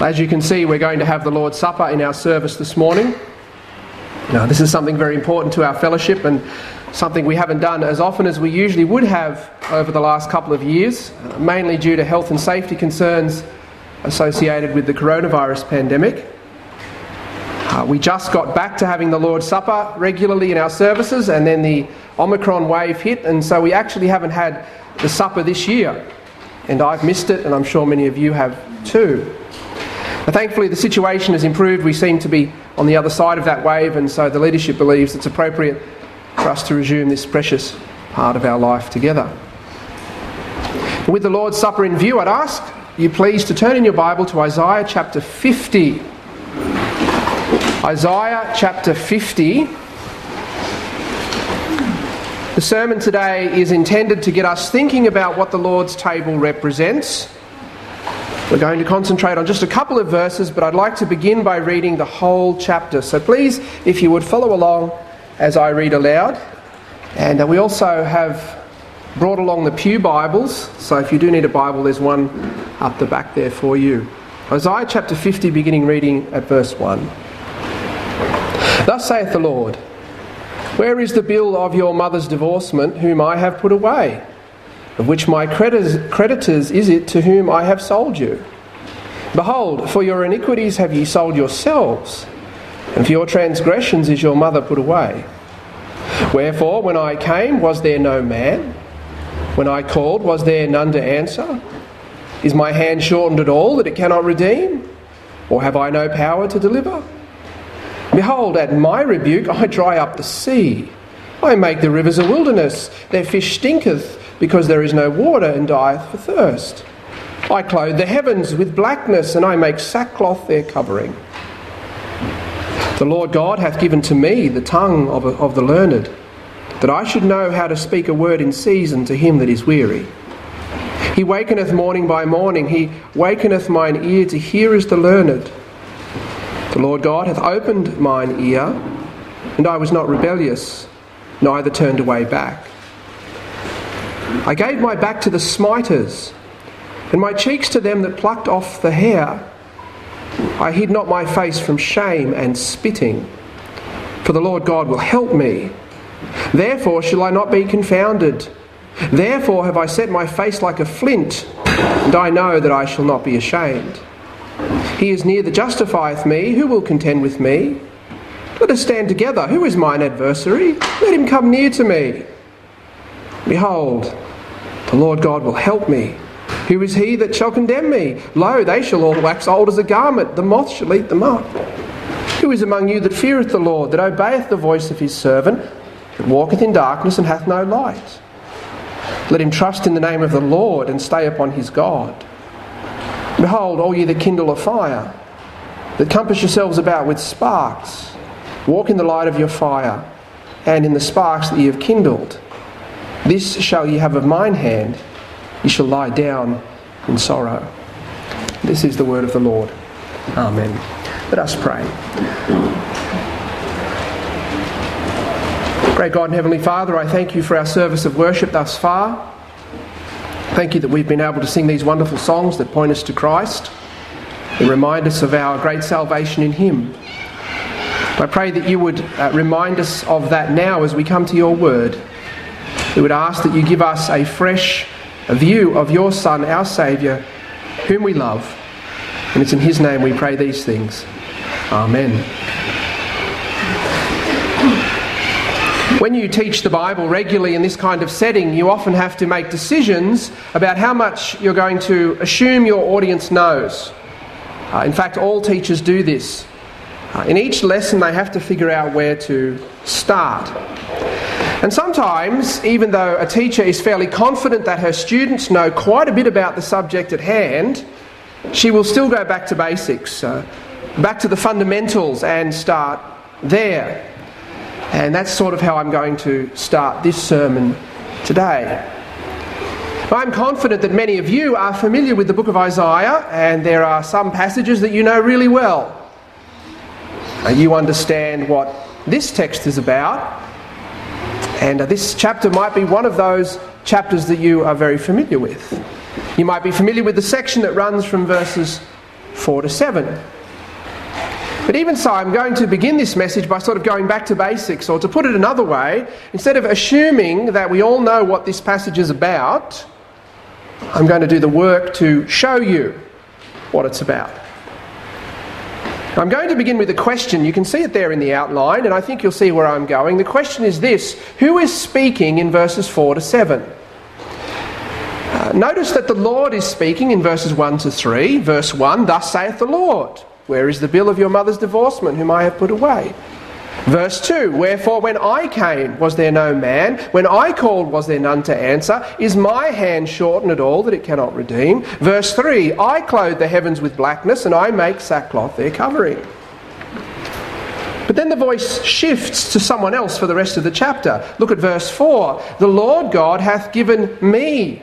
As you can see, we're going to have the Lord's Supper in our service this morning. Now, this is something very important to our fellowship and something we haven't done as often as we usually would have over the last couple of years, mainly due to health and safety concerns associated with the coronavirus pandemic. Uh, we just got back to having the Lord's Supper regularly in our services, and then the Omicron wave hit, and so we actually haven't had the supper this year. And I've missed it, and I'm sure many of you have too. Thankfully, the situation has improved. We seem to be on the other side of that wave, and so the leadership believes it's appropriate for us to resume this precious part of our life together. With the Lord's Supper in view, I'd ask you please to turn in your Bible to Isaiah chapter 50. Isaiah chapter 50. The sermon today is intended to get us thinking about what the Lord's table represents we're going to concentrate on just a couple of verses, but I'd like to begin by reading the whole chapter. So please, if you would follow along as I read aloud. And uh, we also have brought along the Pew Bibles, so if you do need a Bible, there's one up the back there for you. Isaiah chapter 50, beginning reading at verse 1. Thus saith the Lord Where is the bill of your mother's divorcement, whom I have put away? Of which my creditors is it to whom I have sold you. Behold, for your iniquities have ye sold yourselves, and for your transgressions is your mother put away. Wherefore, when I came, was there no man? When I called, was there none to answer? Is my hand shortened at all that it cannot redeem? Or have I no power to deliver? Behold, at my rebuke I dry up the sea. I make the rivers a wilderness. Their fish stinketh because there is no water and dieth for thirst. I clothe the heavens with blackness, and I make sackcloth their covering. The Lord God hath given to me the tongue of, of the learned, that I should know how to speak a word in season to him that is weary. He wakeneth morning by morning, he wakeneth mine ear to hear as the learned. The Lord God hath opened mine ear, and I was not rebellious, neither turned away back. I gave my back to the smiters, and my cheeks to them that plucked off the hair. I hid not my face from shame and spitting, for the Lord God will help me. Therefore shall I not be confounded. Therefore have I set my face like a flint, and I know that I shall not be ashamed. He is near that justifieth me. Who will contend with me? Let us stand together. Who is mine adversary? Let him come near to me. Behold, the Lord God will help me. Who is he that shall condemn me? Lo, they shall all wax old as a garment, the moth shall eat them up. Who is among you that feareth the Lord, that obeyeth the voice of his servant, that walketh in darkness and hath no light? Let him trust in the name of the Lord and stay upon his God. Behold, all ye that kindle a fire, that compass yourselves about with sparks, walk in the light of your fire, and in the sparks that ye have kindled. This shall ye have of mine hand, ye shall lie down in sorrow. This is the word of the Lord. Amen. Let us pray. Great God and Heavenly Father, I thank you for our service of worship thus far. Thank you that we've been able to sing these wonderful songs that point us to Christ and remind us of our great salvation in Him. I pray that you would uh, remind us of that now as we come to your word. We would ask that you give us a fresh view of your Son, our Saviour, whom we love. And it's in His name we pray these things. Amen. When you teach the Bible regularly in this kind of setting, you often have to make decisions about how much you're going to assume your audience knows. Uh, in fact, all teachers do this. Uh, in each lesson, they have to figure out where to start. And sometimes, even though a teacher is fairly confident that her students know quite a bit about the subject at hand, she will still go back to basics, uh, back to the fundamentals, and start there. And that's sort of how I'm going to start this sermon today. I'm confident that many of you are familiar with the book of Isaiah, and there are some passages that you know really well. You understand what this text is about, and uh, this chapter might be one of those chapters that you are very familiar with. You might be familiar with the section that runs from verses 4 to 7. But even so, I'm going to begin this message by sort of going back to basics, or to put it another way, instead of assuming that we all know what this passage is about, I'm going to do the work to show you what it's about. I'm going to begin with a question. You can see it there in the outline, and I think you'll see where I'm going. The question is this Who is speaking in verses 4 to 7? Uh, notice that the Lord is speaking in verses 1 to 3. Verse 1 Thus saith the Lord, Where is the bill of your mother's divorcement, whom I have put away? Verse 2 Wherefore, when I came, was there no man? When I called, was there none to answer? Is my hand shortened at all that it cannot redeem? Verse 3 I clothe the heavens with blackness, and I make sackcloth their covering. But then the voice shifts to someone else for the rest of the chapter. Look at verse 4 The Lord God hath given me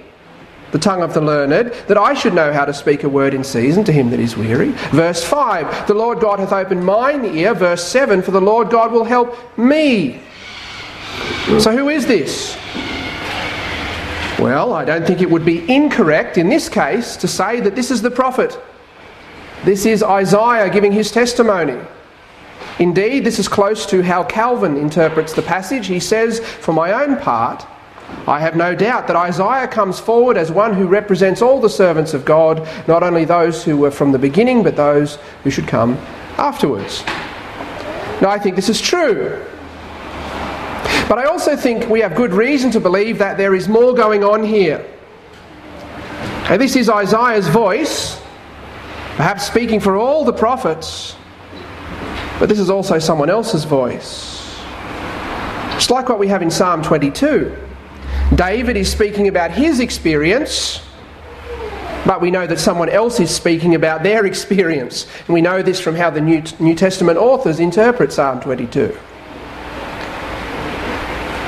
the tongue of the learned, that I should know how to speak a word in season to him that is weary. Verse 5 The Lord God hath opened mine ear. Verse 7 For the Lord God will help me. So, who is this? Well, I don't think it would be incorrect in this case to say that this is the prophet. This is Isaiah giving his testimony. Indeed, this is close to how Calvin interprets the passage. He says, For my own part, I have no doubt that Isaiah comes forward as one who represents all the servants of God, not only those who were from the beginning, but those who should come afterwards. Now, I think this is true. But I also think we have good reason to believe that there is more going on here. And this is Isaiah's voice, perhaps speaking for all the prophets, but this is also someone else's voice. It's like what we have in Psalm 22. David is speaking about his experience, but we know that someone else is speaking about their experience. And we know this from how the New, New Testament authors interpret Psalm 22.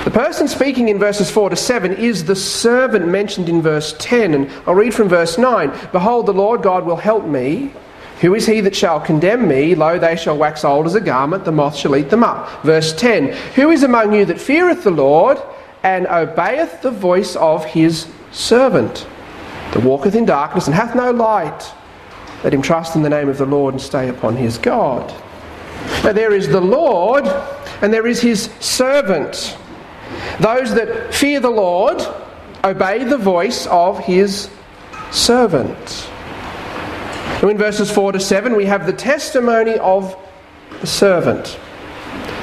The person speaking in verses 4 to 7 is the servant mentioned in verse 10. And I'll read from verse 9 Behold, the Lord God will help me. Who is he that shall condemn me? Lo, they shall wax old as a garment, the moth shall eat them up. Verse 10 Who is among you that feareth the Lord? And obeyeth the voice of his servant, that walketh in darkness and hath no light. Let him trust in the name of the Lord and stay upon his God. Now there is the Lord and there is his servant. Those that fear the Lord obey the voice of his servant. Now in verses 4 to 7, we have the testimony of the servant,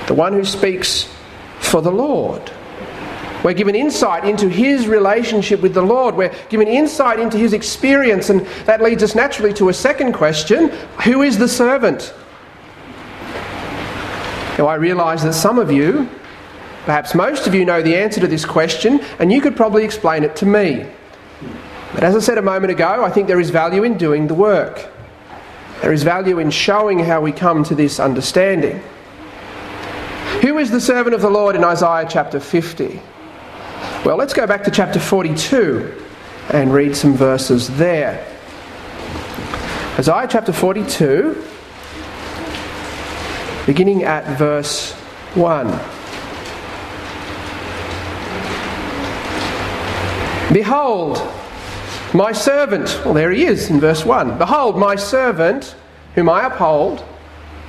the one who speaks for the Lord. We're given insight into his relationship with the Lord. We're given insight into his experience, and that leads us naturally to a second question Who is the servant? Now, I realise that some of you, perhaps most of you, know the answer to this question, and you could probably explain it to me. But as I said a moment ago, I think there is value in doing the work. There is value in showing how we come to this understanding. Who is the servant of the Lord in Isaiah chapter 50? Well, let's go back to chapter 42 and read some verses there. Isaiah chapter 42, beginning at verse 1. Behold, my servant, well, there he is in verse 1. Behold, my servant, whom I uphold,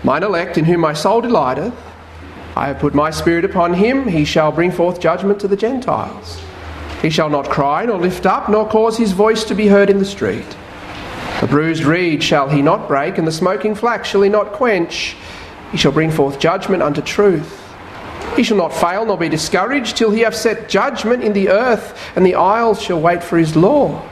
mine elect, in whom my soul delighteth. I have put my spirit upon him, he shall bring forth judgment to the Gentiles. He shall not cry, nor lift up, nor cause his voice to be heard in the street. The bruised reed shall he not break, and the smoking flax shall he not quench. He shall bring forth judgment unto truth. He shall not fail nor be discouraged till he have set judgment in the earth, and the isles shall wait for his law.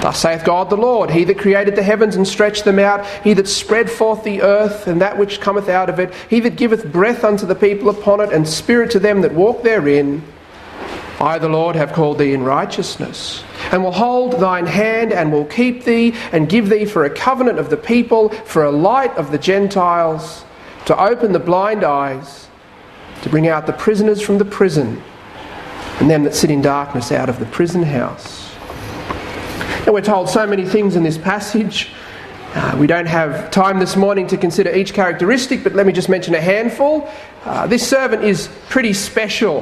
Thus saith God the Lord, He that created the heavens and stretched them out, He that spread forth the earth and that which cometh out of it, He that giveth breath unto the people upon it, and spirit to them that walk therein. I, the Lord, have called thee in righteousness, and will hold thine hand, and will keep thee, and give thee for a covenant of the people, for a light of the Gentiles, to open the blind eyes, to bring out the prisoners from the prison, and them that sit in darkness out of the prison house and we're told so many things in this passage. Uh, we don't have time this morning to consider each characteristic, but let me just mention a handful. Uh, this servant is pretty special.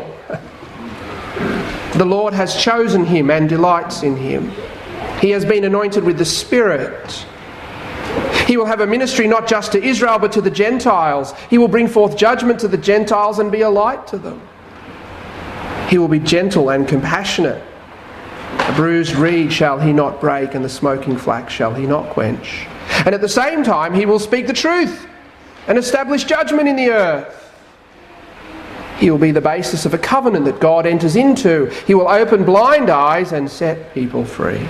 the Lord has chosen him and delights in him. He has been anointed with the Spirit. He will have a ministry not just to Israel but to the Gentiles. He will bring forth judgment to the Gentiles and be a light to them. He will be gentle and compassionate. A bruised reed shall he not break, and the smoking flax shall he not quench. And at the same time, he will speak the truth and establish judgment in the earth. He will be the basis of a covenant that God enters into. He will open blind eyes and set people free.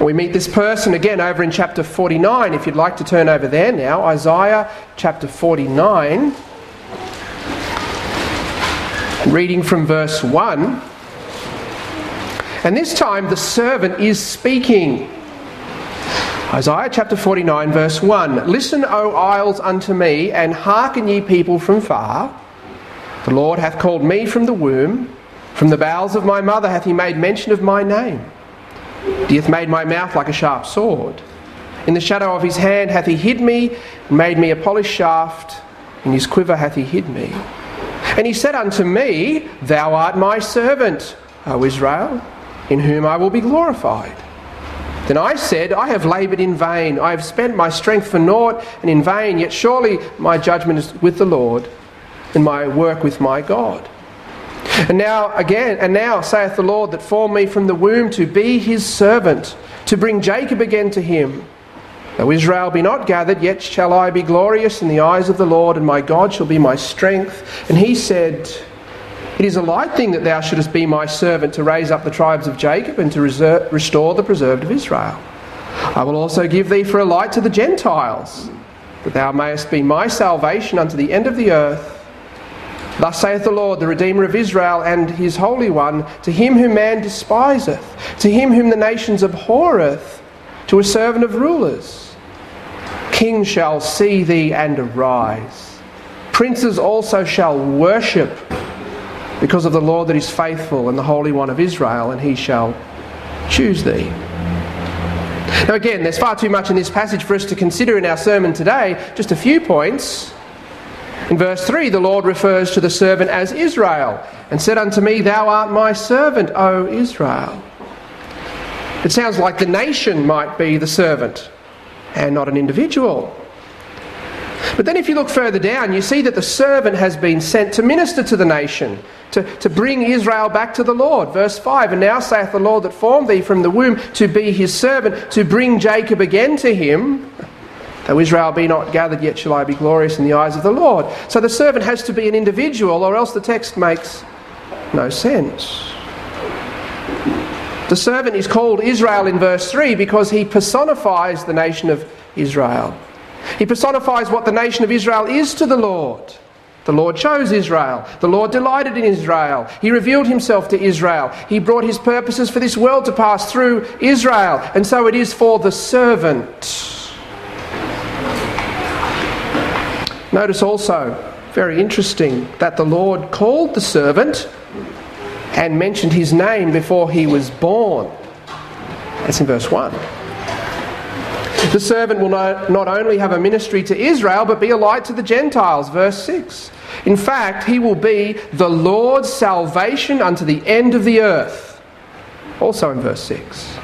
We meet this person again over in chapter 49. If you'd like to turn over there now, Isaiah chapter 49. Reading from verse 1. And this time the servant is speaking. Isaiah chapter 49, verse 1 Listen, O isles, unto me, and hearken, ye people from far. The Lord hath called me from the womb, from the bowels of my mother hath he made mention of my name. He hath made my mouth like a sharp sword. In the shadow of his hand hath he hid me, and made me a polished shaft. In his quiver hath he hid me. And he said unto me, Thou art my servant, O Israel, in whom I will be glorified. Then I said, I have laboured in vain. I have spent my strength for naught and in vain, yet surely my judgment is with the Lord, and my work with my God. And now again, and now saith the Lord that formed me from the womb to be his servant, to bring Jacob again to him. Though Israel be not gathered, yet shall I be glorious in the eyes of the Lord, and my God shall be my strength. And he said, It is a light thing that thou shouldest be my servant to raise up the tribes of Jacob and to reserve, restore the preserved of Israel. I will also give thee for a light to the Gentiles, that thou mayest be my salvation unto the end of the earth. Thus saith the Lord, the Redeemer of Israel and his Holy One, to him whom man despiseth, to him whom the nations abhorreth, to a servant of rulers. Kings shall see thee and arise. Princes also shall worship because of the Lord that is faithful and the Holy One of Israel, and he shall choose thee. Now, again, there's far too much in this passage for us to consider in our sermon today. Just a few points. In verse 3, the Lord refers to the servant as Israel and said unto me, Thou art my servant, O Israel. It sounds like the nation might be the servant and not an individual. But then, if you look further down, you see that the servant has been sent to minister to the nation, to, to bring Israel back to the Lord. Verse 5 And now saith the Lord that formed thee from the womb to be his servant, to bring Jacob again to him. Though Israel be not gathered, yet shall I be glorious in the eyes of the Lord. So the servant has to be an individual, or else the text makes no sense. The servant is called Israel in verse 3 because he personifies the nation of Israel. He personifies what the nation of Israel is to the Lord. The Lord chose Israel. The Lord delighted in Israel. He revealed himself to Israel. He brought his purposes for this world to pass through Israel. And so it is for the servant. Notice also, very interesting, that the Lord called the servant and mentioned his name before he was born. That's in verse 1. The servant will not only have a ministry to Israel, but be a light to the Gentiles. Verse 6. In fact, he will be the Lord's salvation unto the end of the earth. Also in verse 6.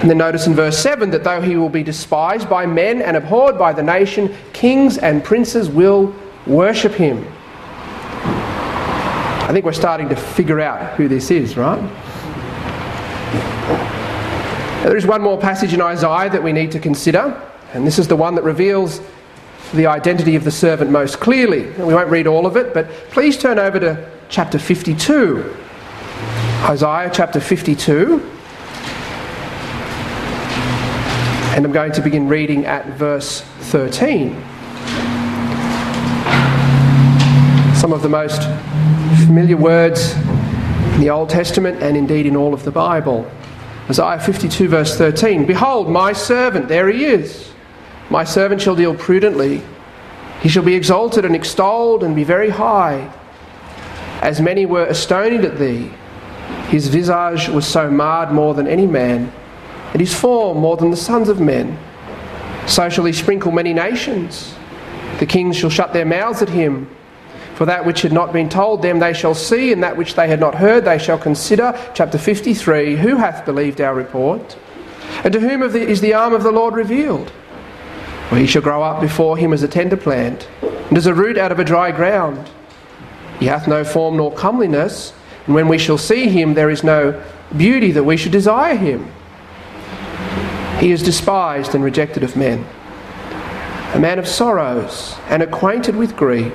And then notice in verse 7 that though he will be despised by men and abhorred by the nation, kings and princes will worship him. I think we're starting to figure out who this is, right? There is one more passage in Isaiah that we need to consider, and this is the one that reveals the identity of the servant most clearly. We won't read all of it, but please turn over to chapter 52. Isaiah chapter 52. And I'm going to begin reading at verse 13. Some of the most familiar words in the Old Testament and indeed in all of the Bible. Isaiah 52, verse 13 Behold, my servant, there he is. My servant shall deal prudently. He shall be exalted and extolled and be very high. As many were astonied at thee, his visage was so marred more than any man and his form more than the sons of men. So shall he sprinkle many nations. The kings shall shut their mouths at him. For that which had not been told them they shall see, and that which they had not heard they shall consider. Chapter 53 Who hath believed our report? And to whom is the arm of the Lord revealed? Well, he shall grow up before him as a tender plant, and as a root out of a dry ground. He hath no form nor comeliness, and when we shall see him, there is no beauty that we should desire him. He is despised and rejected of men, a man of sorrows and acquainted with grief.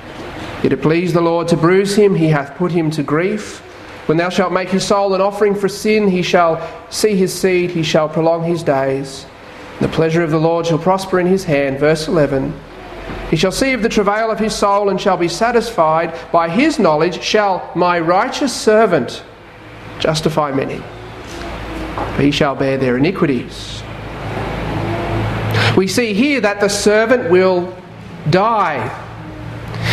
It pleased the Lord to bruise him, he hath put him to grief. When thou shalt make his soul an offering for sin, he shall see his seed, he shall prolong his days. The pleasure of the Lord shall prosper in his hand. Verse 11. He shall see of the travail of his soul and shall be satisfied. By his knowledge shall my righteous servant justify many, for he shall bear their iniquities. We see here that the servant will die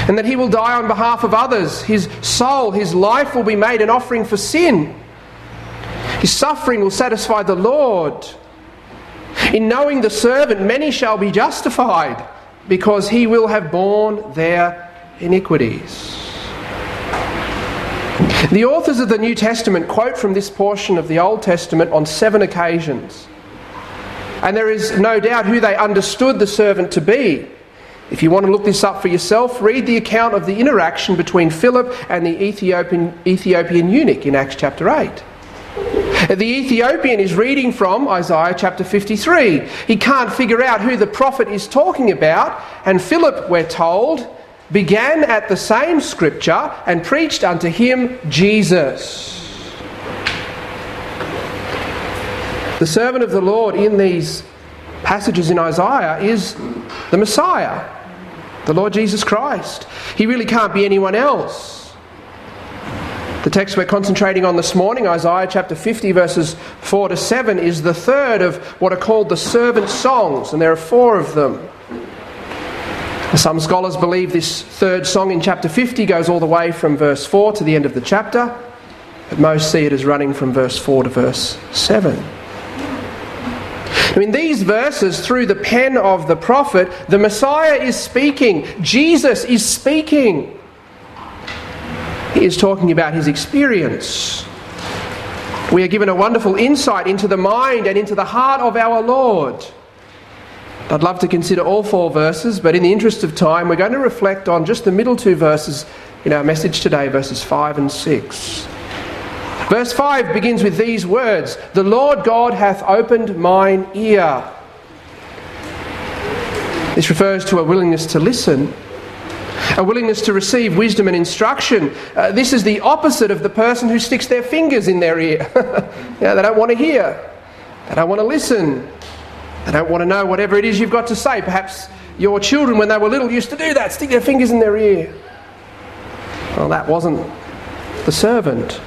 and that he will die on behalf of others. His soul, his life will be made an offering for sin. His suffering will satisfy the Lord. In knowing the servant, many shall be justified because he will have borne their iniquities. The authors of the New Testament quote from this portion of the Old Testament on seven occasions. And there is no doubt who they understood the servant to be. If you want to look this up for yourself, read the account of the interaction between Philip and the Ethiopian, Ethiopian eunuch in Acts chapter 8. The Ethiopian is reading from Isaiah chapter 53. He can't figure out who the prophet is talking about, and Philip, we're told, began at the same scripture and preached unto him Jesus. The servant of the Lord in these passages in Isaiah is the Messiah the Lord Jesus Christ. He really can't be anyone else. The text we're concentrating on this morning, Isaiah chapter 50, verses 4 to 7, is the third of what are called the servant songs, and there are four of them. Some scholars believe this third song in chapter 50 goes all the way from verse 4 to the end of the chapter, but most see it as running from verse 4 to verse 7. In these verses, through the pen of the prophet, the Messiah is speaking. Jesus is speaking. He is talking about his experience. We are given a wonderful insight into the mind and into the heart of our Lord. I'd love to consider all four verses, but in the interest of time, we're going to reflect on just the middle two verses in our message today, verses 5 and 6. Verse 5 begins with these words The Lord God hath opened mine ear. This refers to a willingness to listen, a willingness to receive wisdom and instruction. Uh, this is the opposite of the person who sticks their fingers in their ear. yeah, they don't want to hear, they don't want to listen, they don't want to know whatever it is you've got to say. Perhaps your children, when they were little, used to do that stick their fingers in their ear. Well, that wasn't the servant.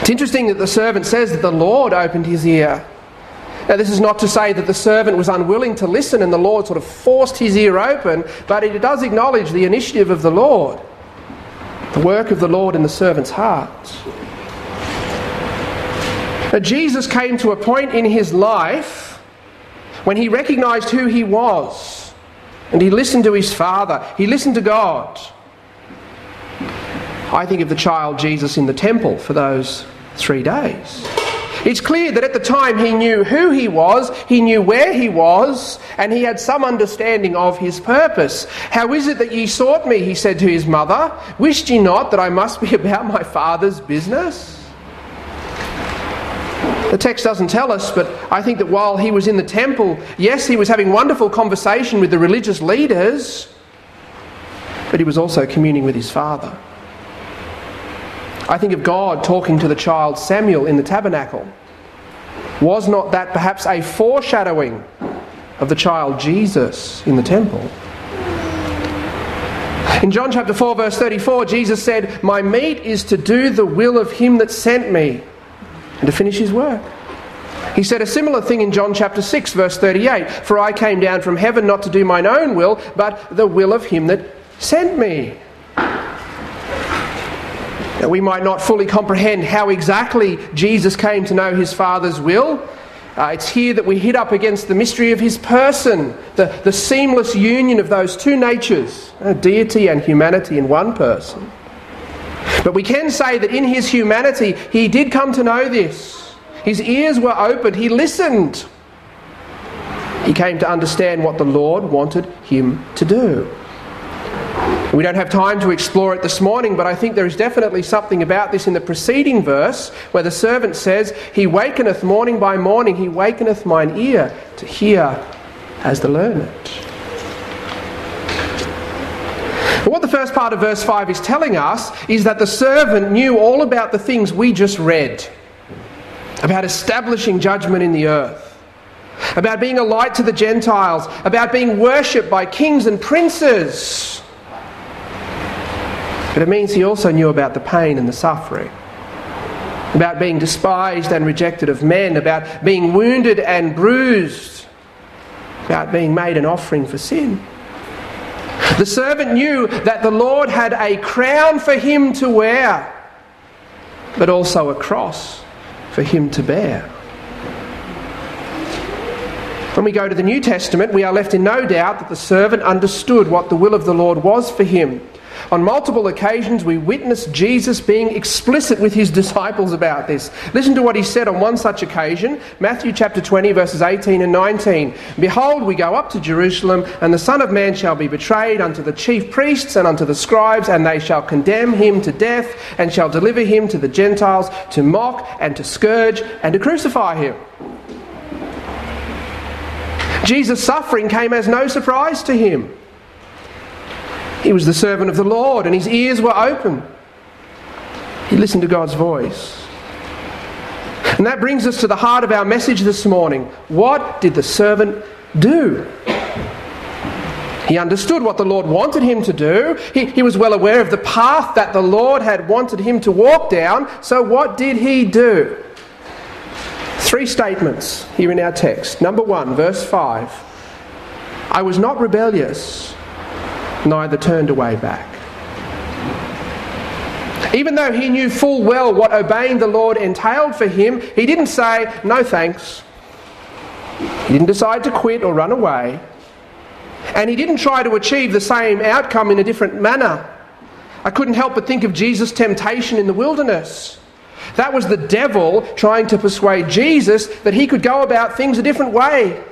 It's interesting that the servant says that the Lord opened his ear. Now, this is not to say that the servant was unwilling to listen and the Lord sort of forced his ear open, but it does acknowledge the initiative of the Lord, the work of the Lord in the servant's heart. Now, Jesus came to a point in his life when he recognized who he was and he listened to his Father, he listened to God. I think of the child Jesus in the temple for those three days. It's clear that at the time he knew who he was, he knew where he was, and he had some understanding of his purpose. How is it that ye sought me? He said to his mother. Wished ye not that I must be about my father's business? The text doesn't tell us, but I think that while he was in the temple, yes, he was having wonderful conversation with the religious leaders, but he was also communing with his father. I think of God talking to the child Samuel in the tabernacle. Was not that perhaps a foreshadowing of the child Jesus in the temple? In John chapter 4, verse 34, Jesus said, My meat is to do the will of him that sent me and to finish his work. He said a similar thing in John chapter 6, verse 38 For I came down from heaven not to do mine own will, but the will of him that sent me. We might not fully comprehend how exactly Jesus came to know his Father's will. Uh, it's here that we hit up against the mystery of his person, the, the seamless union of those two natures, uh, deity and humanity in one person. But we can say that in his humanity, he did come to know this. His ears were opened, he listened. He came to understand what the Lord wanted him to do. We don't have time to explore it this morning, but I think there is definitely something about this in the preceding verse where the servant says, He wakeneth morning by morning, He wakeneth mine ear to hear as the learned. What the first part of verse 5 is telling us is that the servant knew all about the things we just read about establishing judgment in the earth, about being a light to the Gentiles, about being worshipped by kings and princes but it means he also knew about the pain and the suffering, about being despised and rejected of men, about being wounded and bruised, about being made an offering for sin. The servant knew that the Lord had a crown for him to wear, but also a cross for him to bear. When we go to the New Testament, we are left in no doubt that the servant understood what the will of the Lord was for him on multiple occasions, we witness Jesus being explicit with his disciples about this. Listen to what he said on one such occasion Matthew chapter 20, verses 18 and 19. Behold, we go up to Jerusalem, and the Son of Man shall be betrayed unto the chief priests and unto the scribes, and they shall condemn him to death, and shall deliver him to the Gentiles to mock and to scourge and to crucify him. Jesus' suffering came as no surprise to him. He was the servant of the Lord, and his ears were open. He listened to God's voice. And that brings us to the heart of our message this morning. What did the servant do? He understood what the Lord wanted him to do. He, he, was well aware of the path that the Lord had wanted him to walk down. So, what did he do? Three statements here in our text. Number one, verse 5 I was not rebellious neither turned away back. Even though he knew full well what obeying the Lord entailed for him, he didn't say, No thanks. He didn't decide to quit or run away. And he didn't try to achieve the same outcome in a different manner. I couldn't help but think of Jesus' temptation in the wilderness. That was the devil trying to persuade Jesus that he could go about things a different way.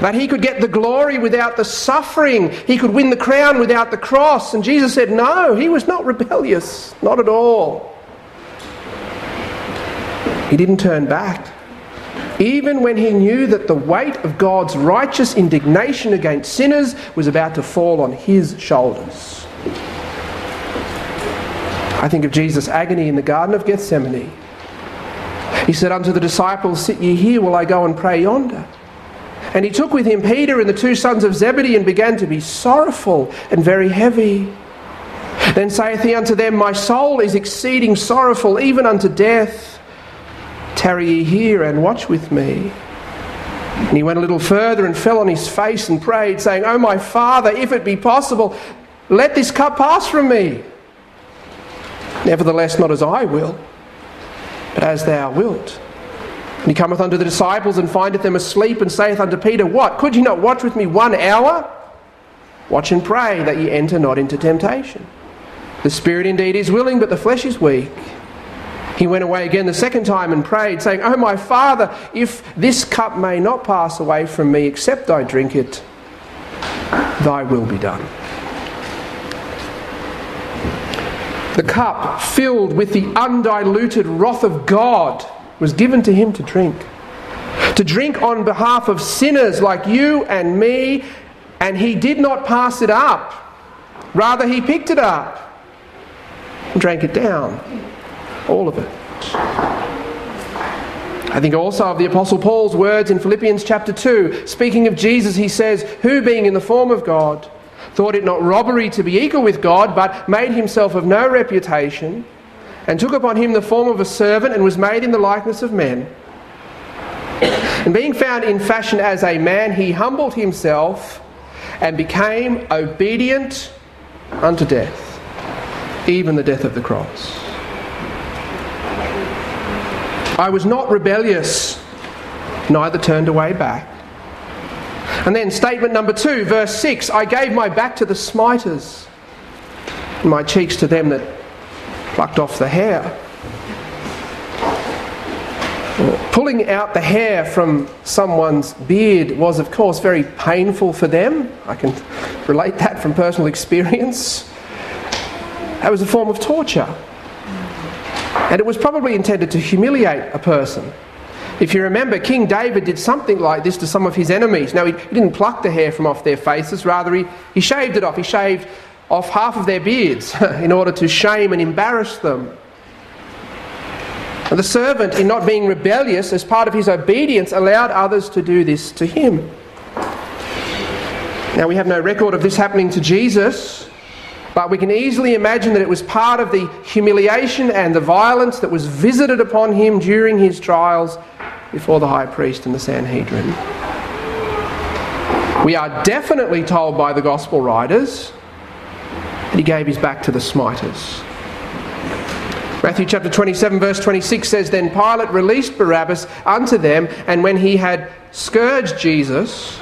That he could get the glory without the suffering. He could win the crown without the cross. And Jesus said, No, he was not rebellious. Not at all. He didn't turn back. Even when he knew that the weight of God's righteous indignation against sinners was about to fall on his shoulders. I think of Jesus' agony in the Garden of Gethsemane. He said unto the disciples, Sit ye here while I go and pray yonder. And he took with him Peter and the two sons of Zebedee and began to be sorrowful and very heavy. Then saith he unto them, My soul is exceeding sorrowful, even unto death. Tarry ye here and watch with me. And he went a little further and fell on his face and prayed, saying, O my Father, if it be possible, let this cup pass from me. Nevertheless, not as I will, but as thou wilt. And he cometh unto the disciples and findeth them asleep, and saith unto Peter, What? Could ye not watch with me one hour? Watch and pray that ye enter not into temptation. The spirit indeed is willing, but the flesh is weak. He went away again the second time and prayed, saying, O my Father, if this cup may not pass away from me, except I drink it, thy will be done. The cup filled with the undiluted wrath of God was given to him to drink. To drink on behalf of sinners like you and me, and he did not pass it up. Rather, he picked it up and drank it down. All of it. I think also of the Apostle Paul's words in Philippians chapter 2. Speaking of Jesus, he says, Who being in the form of God, thought it not robbery to be equal with God, but made himself of no reputation and took upon him the form of a servant and was made in the likeness of men. And being found in fashion as a man, he humbled himself and became obedient unto death, even the death of the cross. I was not rebellious, neither turned away back. And then statement number two, verse 6 I gave my back to the smiters, and my cheeks to them that plucked off the hair. Pulling out the hair from someone's beard was, of course, very painful for them. I can relate that from personal experience. That was a form of torture. And it was probably intended to humiliate a person. If you remember, King David did something like this to some of his enemies. Now, he, didn't pluck the hair from off their faces, rather, he, he shaved it off. He shaved off half of their beards in order to shame and embarrass them. And the servant, in not being rebellious, as part of his obedience, allowed others to do this to him. Now, we have no record of this happening to Jesus, but we can easily imagine that it was part of the humiliation and the violence that was visited upon him during his trials before the high priest and the Sanhedrin. We are definitely told by the gospel writers that he gave his back to the smiters. Matthew chapter 27, verse 26 says, Then Pilate released Barabbas unto them, and when he had scourged Jesus,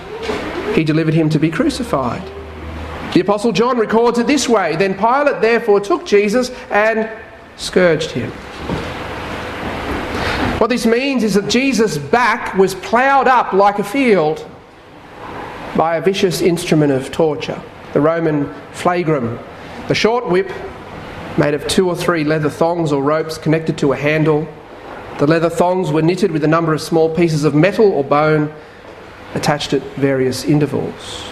he delivered him to be crucified. The Apostle John records it this way Then Pilate therefore took Jesus and scourged him. What this means is that Jesus' back was ploughed up like a field by a vicious instrument of torture, the Roman flagrum, the short whip made of two or three leather thongs or ropes connected to a handle. The leather thongs were knitted with a number of small pieces of metal or bone attached at various intervals.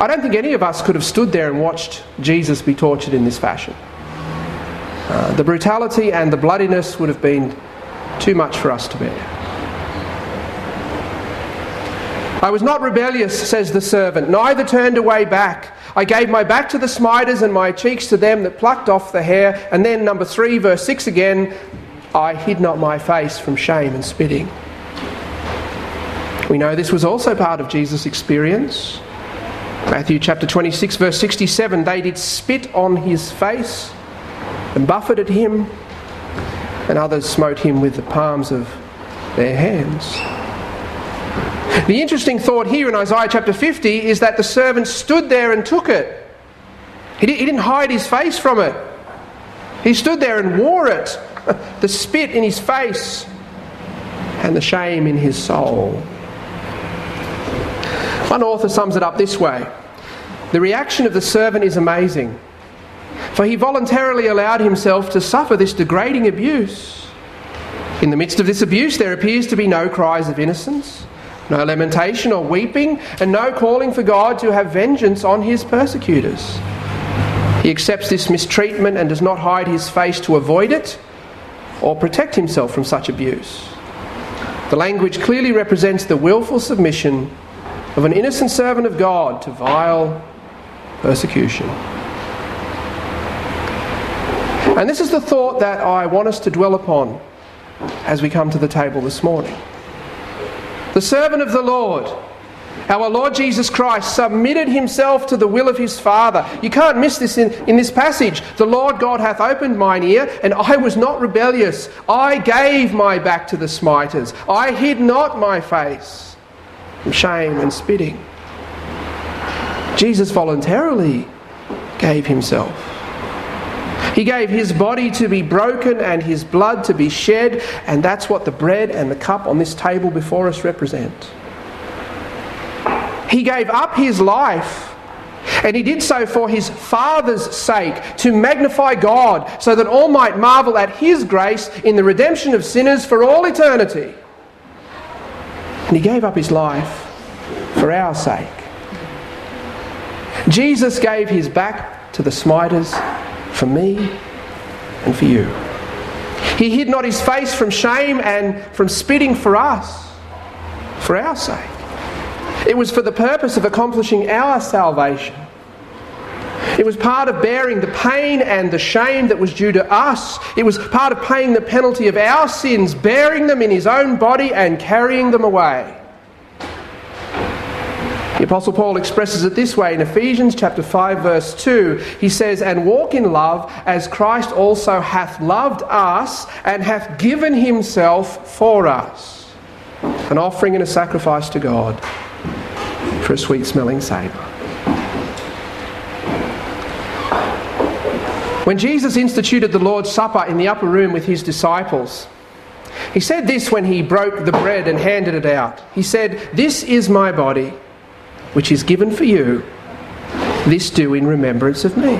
I don't think any of us could have stood there and watched Jesus be tortured in this fashion. Uh, the brutality and the bloodiness would have been too much for us to bear. I was not rebellious, says the servant, neither turned away back. I gave my back to the smiters and my cheeks to them that plucked off the hair. And then, number three, verse six again, I hid not my face from shame and spitting. We know this was also part of Jesus' experience. Matthew chapter 26, verse 67 they did spit on his face and buffeted him, and others smote him with the palms of their hands. The interesting thought here in Isaiah chapter 50 is that the servant stood there and took it. He, didn't hide his face from it, he stood there and wore it the spit in his face and the shame in his soul. One author sums it up this way The reaction of the servant is amazing, for he voluntarily allowed himself to suffer this degrading abuse. In the midst of this abuse, there appears to be no cries of innocence no lamentation or weeping, and no calling for God to have vengeance on his persecutors. He accepts this mistreatment and does not hide his face to avoid it or protect himself from such abuse. The language clearly represents the willful submission of an innocent servant of God to vile persecution. And this is the thought that I want us to dwell upon as we come to the table this morning the servant of the Lord, our Lord Jesus Christ, submitted himself to the will of his Father. You can't miss this in, in this passage. The Lord God hath opened mine ear, and I was not rebellious. I gave my back to the smiters. I hid not my face from shame and spitting. Jesus voluntarily gave himself. He gave his body to be broken and his blood to be shed, and that's what the bread and the cup on this table before us represent. He gave up his life, and he did so for his Father's sake, to magnify God, so that all might marvel at his grace in the redemption of sinners for all eternity. And he gave up his life for our sake. Jesus gave his back to the smiters for me and for you. He hid not his face from shame and from spitting for us, for our sake. It was for the purpose of accomplishing our salvation. It was part of bearing the pain and the shame that was due to us. It was part of paying the penalty of our sins, bearing them in his own body and carrying them away. The Apostle Paul expresses it this way in Ephesians chapter 5 verse 2. He says, "And walk in love as Christ also hath loved us and hath given himself for us, an offering and a sacrifice to God for a sweet smelling savour." When Jesus instituted the Lord's Supper in the upper room with his disciples, he said this when he broke the bread and handed it out. He said, This is my body which is given for you, this do in remembrance of me.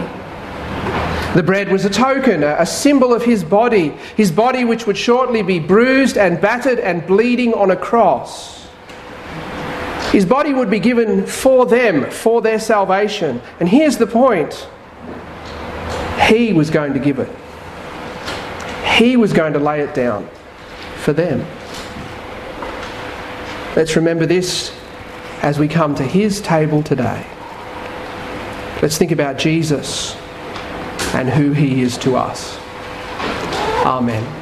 The bread was a token, a symbol of his body, his body which would shortly be bruised and battered and bleeding on a cross. His body would be given for them, for their salvation. And here's the point He was going to give it, He was going to lay it down for them. Let's remember this as we come to his table today. Let's think about Jesus and who he is to us. Amen.